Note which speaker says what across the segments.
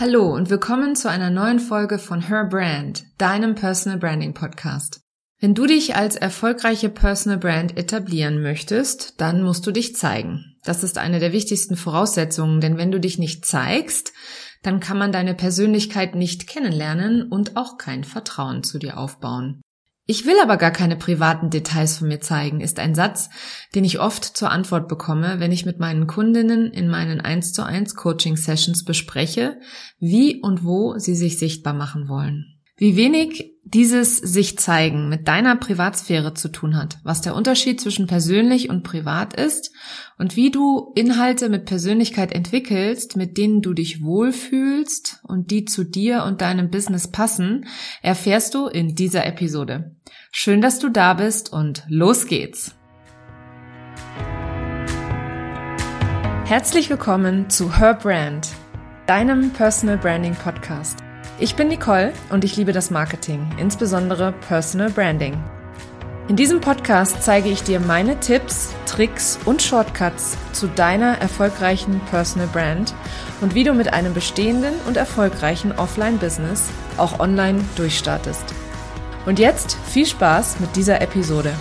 Speaker 1: Hallo und willkommen zu einer neuen Folge von Her Brand, deinem Personal Branding Podcast. Wenn du dich als erfolgreiche Personal Brand etablieren möchtest, dann musst du dich zeigen. Das ist eine der wichtigsten Voraussetzungen, denn wenn du dich nicht zeigst, dann kann man deine Persönlichkeit nicht kennenlernen und auch kein Vertrauen zu dir aufbauen. Ich will aber gar keine privaten Details von mir zeigen, ist ein Satz, den ich oft zur Antwort bekomme, wenn ich mit meinen Kundinnen in meinen 1 zu 1 Coaching Sessions bespreche, wie und wo sie sich sichtbar machen wollen. Wie wenig dieses sich zeigen mit deiner Privatsphäre zu tun hat, was der Unterschied zwischen persönlich und privat ist und wie du Inhalte mit Persönlichkeit entwickelst, mit denen du dich wohlfühlst und die zu dir und deinem Business passen, erfährst du in dieser Episode. Schön, dass du da bist und los geht's! Herzlich willkommen zu Her Brand, deinem Personal Branding Podcast. Ich bin Nicole und ich liebe das Marketing, insbesondere Personal Branding. In diesem Podcast zeige ich dir meine Tipps, Tricks und Shortcuts zu deiner erfolgreichen Personal Brand und wie du mit einem bestehenden und erfolgreichen Offline-Business auch online durchstartest. Und jetzt viel Spaß mit dieser Episode.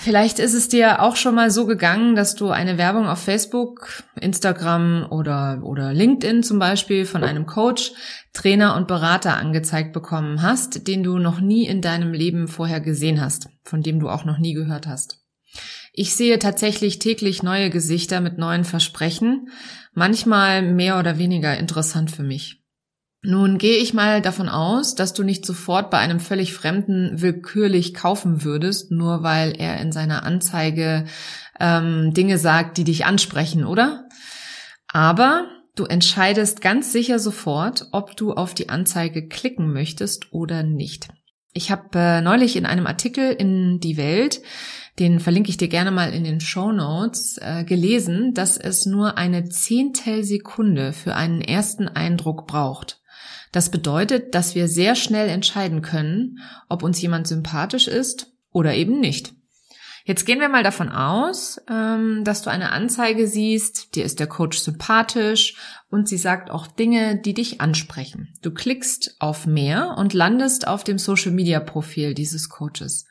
Speaker 1: Vielleicht ist es dir auch schon mal so gegangen, dass du eine Werbung auf Facebook, Instagram oder, oder LinkedIn zum Beispiel von einem Coach, Trainer und Berater angezeigt bekommen hast, den du noch nie in deinem Leben vorher gesehen hast, von dem du auch noch nie gehört hast. Ich sehe tatsächlich täglich neue Gesichter mit neuen Versprechen, manchmal mehr oder weniger interessant für mich. Nun gehe ich mal davon aus, dass du nicht sofort bei einem völlig Fremden willkürlich kaufen würdest, nur weil er in seiner Anzeige ähm, Dinge sagt, die dich ansprechen, oder? Aber du entscheidest ganz sicher sofort, ob du auf die Anzeige klicken möchtest oder nicht. Ich habe äh, neulich in einem Artikel in Die Welt, den verlinke ich dir gerne mal in den Show Notes, äh, gelesen, dass es nur eine Zehntelsekunde für einen ersten Eindruck braucht. Das bedeutet, dass wir sehr schnell entscheiden können, ob uns jemand sympathisch ist oder eben nicht. Jetzt gehen wir mal davon aus, ähm, dass du eine Anzeige siehst, dir ist der Coach sympathisch und sie sagt auch Dinge, die dich ansprechen. Du klickst auf mehr und landest auf dem Social-Media-Profil dieses Coaches.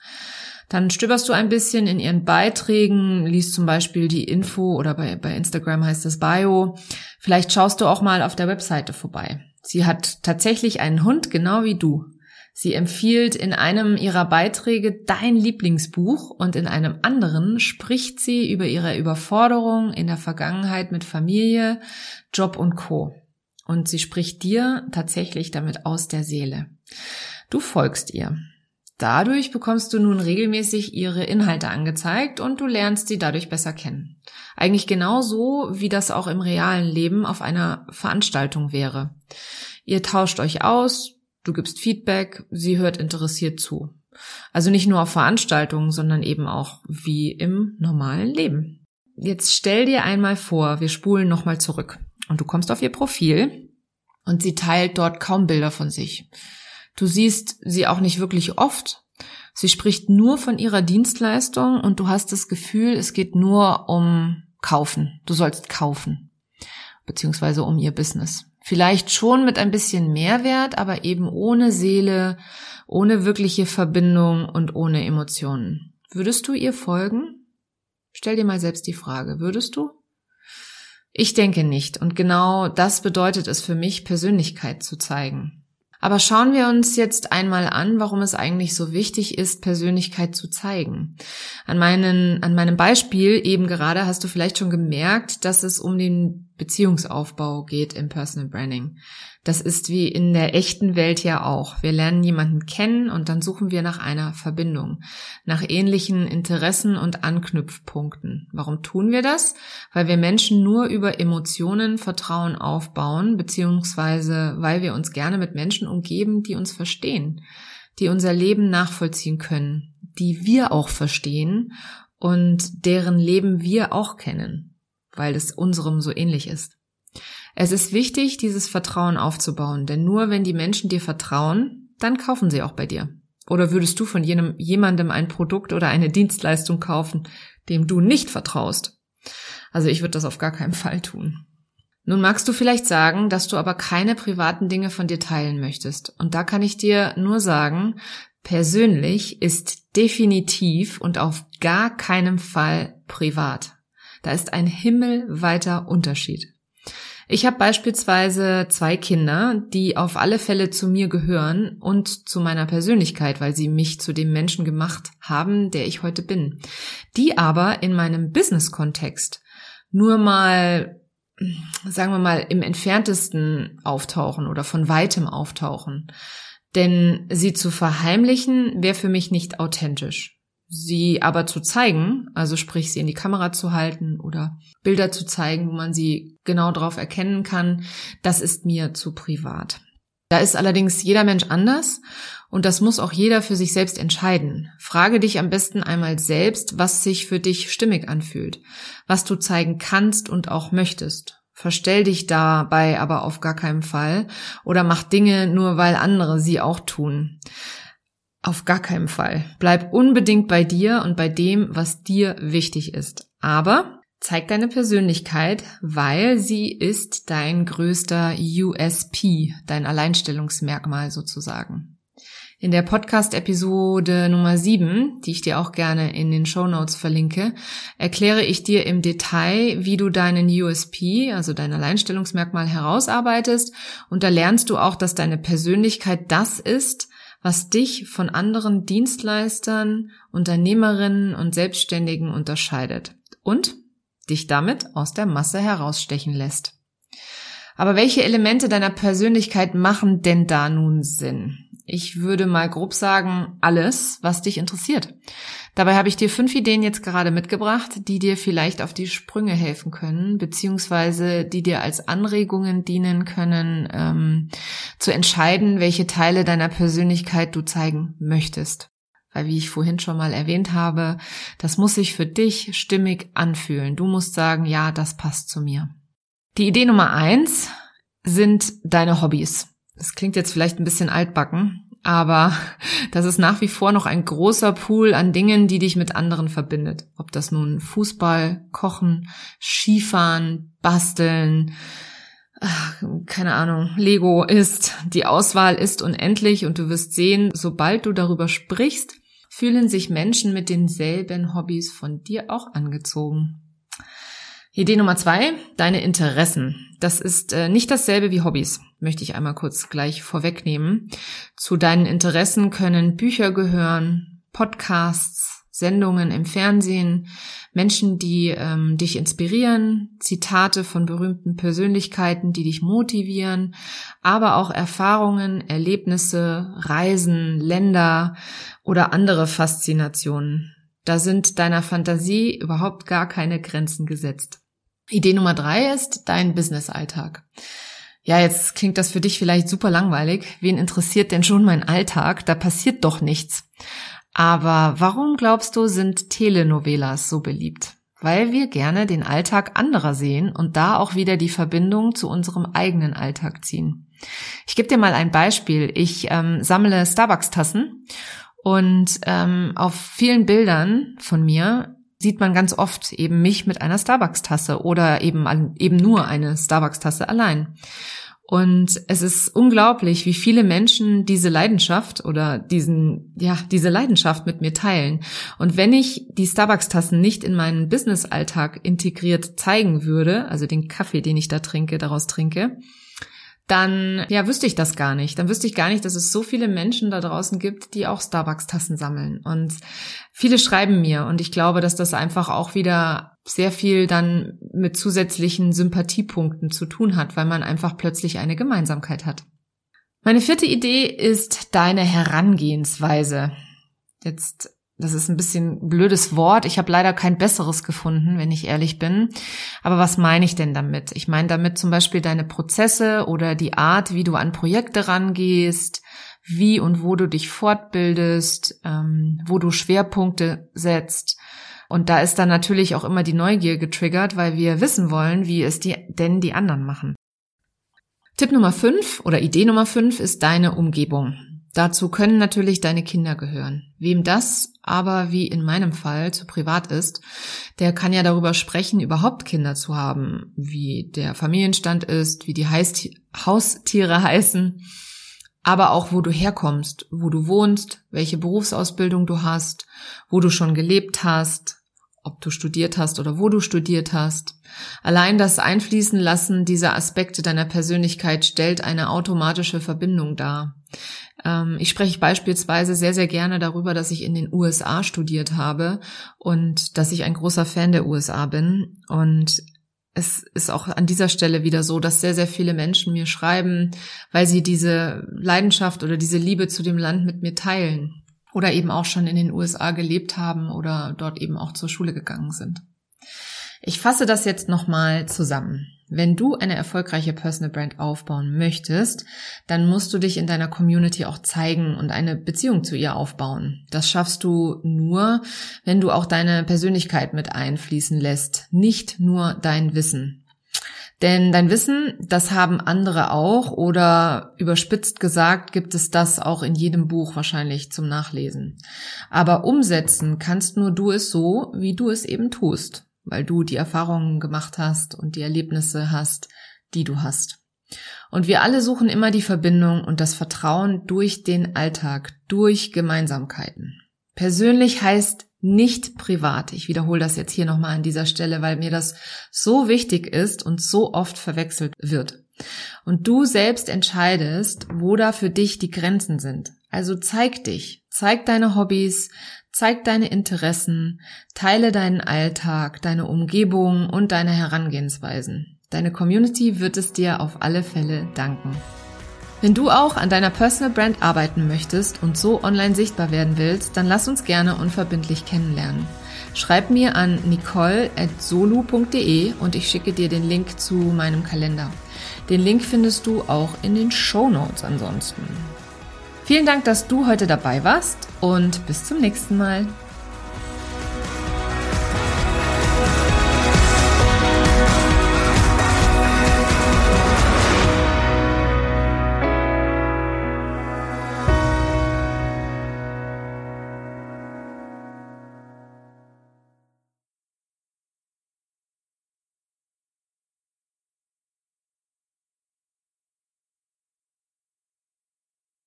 Speaker 1: Dann stöberst du ein bisschen in ihren Beiträgen, liest zum Beispiel die Info oder bei, bei Instagram heißt das Bio. Vielleicht schaust du auch mal auf der Webseite vorbei. Sie hat tatsächlich einen Hund, genau wie du. Sie empfiehlt in einem ihrer Beiträge dein Lieblingsbuch und in einem anderen spricht sie über ihre Überforderung in der Vergangenheit mit Familie, Job und Co. Und sie spricht dir tatsächlich damit aus der Seele. Du folgst ihr. Dadurch bekommst du nun regelmäßig ihre Inhalte angezeigt und du lernst sie dadurch besser kennen. Eigentlich genauso, wie das auch im realen Leben auf einer Veranstaltung wäre. Ihr tauscht euch aus, du gibst Feedback, sie hört interessiert zu. Also nicht nur auf Veranstaltungen, sondern eben auch wie im normalen Leben. Jetzt stell dir einmal vor, wir spulen nochmal zurück und du kommst auf ihr Profil und sie teilt dort kaum Bilder von sich. Du siehst sie auch nicht wirklich oft. Sie spricht nur von ihrer Dienstleistung und du hast das Gefühl, es geht nur um kaufen. Du sollst kaufen. Beziehungsweise um ihr Business. Vielleicht schon mit ein bisschen Mehrwert, aber eben ohne Seele, ohne wirkliche Verbindung und ohne Emotionen. Würdest du ihr folgen? Stell dir mal selbst die Frage, würdest du? Ich denke nicht. Und genau das bedeutet es für mich, Persönlichkeit zu zeigen. Aber schauen wir uns jetzt einmal an, warum es eigentlich so wichtig ist, Persönlichkeit zu zeigen. An, meinen, an meinem Beispiel eben gerade hast du vielleicht schon gemerkt, dass es um den Beziehungsaufbau geht im Personal Branding. Das ist wie in der echten Welt ja auch. Wir lernen jemanden kennen und dann suchen wir nach einer Verbindung, nach ähnlichen Interessen und Anknüpfpunkten. Warum tun wir das? Weil wir Menschen nur über Emotionen Vertrauen aufbauen, beziehungsweise weil wir uns gerne mit Menschen umgeben, die uns verstehen, die unser Leben nachvollziehen können, die wir auch verstehen und deren Leben wir auch kennen, weil es unserem so ähnlich ist. Es ist wichtig, dieses Vertrauen aufzubauen, denn nur wenn die Menschen dir vertrauen, dann kaufen sie auch bei dir. Oder würdest du von jenem, jemandem ein Produkt oder eine Dienstleistung kaufen, dem du nicht vertraust? Also ich würde das auf gar keinen Fall tun. Nun magst du vielleicht sagen, dass du aber keine privaten Dinge von dir teilen möchtest. Und da kann ich dir nur sagen, persönlich ist definitiv und auf gar keinen Fall privat. Da ist ein himmelweiter Unterschied. Ich habe beispielsweise zwei Kinder, die auf alle Fälle zu mir gehören und zu meiner Persönlichkeit, weil sie mich zu dem Menschen gemacht haben, der ich heute bin. Die aber in meinem Business-Kontext nur mal, sagen wir mal, im entferntesten auftauchen oder von weitem auftauchen. Denn sie zu verheimlichen wäre für mich nicht authentisch. Sie aber zu zeigen, also sprich sie in die Kamera zu halten oder Bilder zu zeigen, wo man sie genau drauf erkennen kann, das ist mir zu privat. Da ist allerdings jeder Mensch anders und das muss auch jeder für sich selbst entscheiden. Frage dich am besten einmal selbst, was sich für dich stimmig anfühlt, was du zeigen kannst und auch möchtest. Verstell dich dabei aber auf gar keinen Fall oder mach Dinge nur, weil andere sie auch tun. Auf gar keinen Fall. Bleib unbedingt bei dir und bei dem, was dir wichtig ist. Aber zeig deine Persönlichkeit, weil sie ist dein größter USP, dein Alleinstellungsmerkmal sozusagen. In der Podcast-Episode Nummer 7, die ich dir auch gerne in den Show Notes verlinke, erkläre ich dir im Detail, wie du deinen USP, also dein Alleinstellungsmerkmal herausarbeitest. Und da lernst du auch, dass deine Persönlichkeit das ist, was dich von anderen Dienstleistern, Unternehmerinnen und Selbstständigen unterscheidet und dich damit aus der Masse herausstechen lässt. Aber welche Elemente deiner Persönlichkeit machen denn da nun Sinn? Ich würde mal grob sagen, alles, was dich interessiert. Dabei habe ich dir fünf Ideen jetzt gerade mitgebracht, die dir vielleicht auf die Sprünge helfen können, beziehungsweise die dir als Anregungen dienen können, ähm, zu entscheiden, welche Teile deiner Persönlichkeit du zeigen möchtest. Weil, wie ich vorhin schon mal erwähnt habe, das muss sich für dich stimmig anfühlen. Du musst sagen, ja, das passt zu mir. Die Idee Nummer eins sind deine Hobbys. Das klingt jetzt vielleicht ein bisschen altbacken, aber das ist nach wie vor noch ein großer Pool an Dingen, die dich mit anderen verbindet. Ob das nun Fußball, Kochen, Skifahren, Basteln, keine Ahnung, Lego ist. Die Auswahl ist unendlich und du wirst sehen, sobald du darüber sprichst, fühlen sich Menschen mit denselben Hobbys von dir auch angezogen. Idee Nummer zwei, deine Interessen. Das ist äh, nicht dasselbe wie Hobbys, möchte ich einmal kurz gleich vorwegnehmen. Zu deinen Interessen können Bücher gehören, Podcasts, Sendungen im Fernsehen, Menschen, die ähm, dich inspirieren, Zitate von berühmten Persönlichkeiten, die dich motivieren, aber auch Erfahrungen, Erlebnisse, Reisen, Länder oder andere Faszinationen. Da sind deiner Fantasie überhaupt gar keine Grenzen gesetzt. Idee Nummer drei ist dein Business-Alltag. Ja, jetzt klingt das für dich vielleicht super langweilig. Wen interessiert denn schon mein Alltag? Da passiert doch nichts. Aber warum glaubst du, sind Telenovelas so beliebt? Weil wir gerne den Alltag anderer sehen und da auch wieder die Verbindung zu unserem eigenen Alltag ziehen. Ich gebe dir mal ein Beispiel. Ich ähm, sammle Starbucks-Tassen und ähm, auf vielen Bildern von mir sieht man ganz oft eben mich mit einer Starbucks-Tasse oder eben, eben nur eine Starbucks-Tasse allein. Und es ist unglaublich, wie viele Menschen diese Leidenschaft oder diesen, ja, diese Leidenschaft mit mir teilen. Und wenn ich die Starbucks-Tassen nicht in meinen Business-Alltag integriert zeigen würde, also den Kaffee, den ich da trinke, daraus trinke, dann ja wüsste ich das gar nicht. Dann wüsste ich gar nicht, dass es so viele Menschen da draußen gibt, die auch Starbucks-Tassen sammeln. Und viele schreiben mir und ich glaube, dass das einfach auch wieder sehr viel dann mit zusätzlichen Sympathiepunkten zu tun hat, weil man einfach plötzlich eine Gemeinsamkeit hat. Meine vierte Idee ist deine Herangehensweise. Jetzt das ist ein bisschen blödes Wort. Ich habe leider kein besseres gefunden, wenn ich ehrlich bin. Aber was meine ich denn damit? Ich meine damit zum Beispiel deine Prozesse oder die Art, wie du an Projekte rangehst, wie und wo du dich fortbildest, ähm, wo du Schwerpunkte setzt. Und da ist dann natürlich auch immer die Neugier getriggert, weil wir wissen wollen, wie es die, denn die anderen machen. Tipp Nummer 5 oder Idee Nummer 5 ist deine Umgebung. Dazu können natürlich deine Kinder gehören. Wem das aber wie in meinem Fall zu privat ist, der kann ja darüber sprechen, überhaupt Kinder zu haben, wie der Familienstand ist, wie die Haustiere heißen, aber auch wo du herkommst, wo du wohnst, welche Berufsausbildung du hast, wo du schon gelebt hast, ob du studiert hast oder wo du studiert hast. Allein das Einfließen lassen dieser Aspekte deiner Persönlichkeit stellt eine automatische Verbindung dar. Ähm, ich spreche beispielsweise sehr, sehr gerne darüber, dass ich in den USA studiert habe und dass ich ein großer Fan der USA bin. Und es ist auch an dieser Stelle wieder so, dass sehr, sehr viele Menschen mir schreiben, weil sie diese Leidenschaft oder diese Liebe zu dem Land mit mir teilen oder eben auch schon in den USA gelebt haben oder dort eben auch zur Schule gegangen sind. Ich fasse das jetzt nochmal zusammen. Wenn du eine erfolgreiche Personal Brand aufbauen möchtest, dann musst du dich in deiner Community auch zeigen und eine Beziehung zu ihr aufbauen. Das schaffst du nur, wenn du auch deine Persönlichkeit mit einfließen lässt, nicht nur dein Wissen. Denn dein Wissen, das haben andere auch oder überspitzt gesagt gibt es das auch in jedem Buch wahrscheinlich zum Nachlesen. Aber umsetzen kannst nur du es so, wie du es eben tust weil du die Erfahrungen gemacht hast und die Erlebnisse hast, die du hast. Und wir alle suchen immer die Verbindung und das Vertrauen durch den Alltag, durch Gemeinsamkeiten. Persönlich heißt nicht privat. Ich wiederhole das jetzt hier nochmal an dieser Stelle, weil mir das so wichtig ist und so oft verwechselt wird. Und du selbst entscheidest, wo da für dich die Grenzen sind. Also zeig dich, zeig deine Hobbys, zeig deine Interessen, teile deinen Alltag, deine Umgebung und deine Herangehensweisen. Deine Community wird es dir auf alle Fälle danken. Wenn du auch an deiner Personal Brand arbeiten möchtest und so online sichtbar werden willst, dann lass uns gerne unverbindlich kennenlernen. Schreib mir an nicole.solu.de und ich schicke dir den Link zu meinem Kalender. Den Link findest du auch in den Show Notes ansonsten. Vielen Dank, dass du heute dabei warst und bis zum nächsten Mal.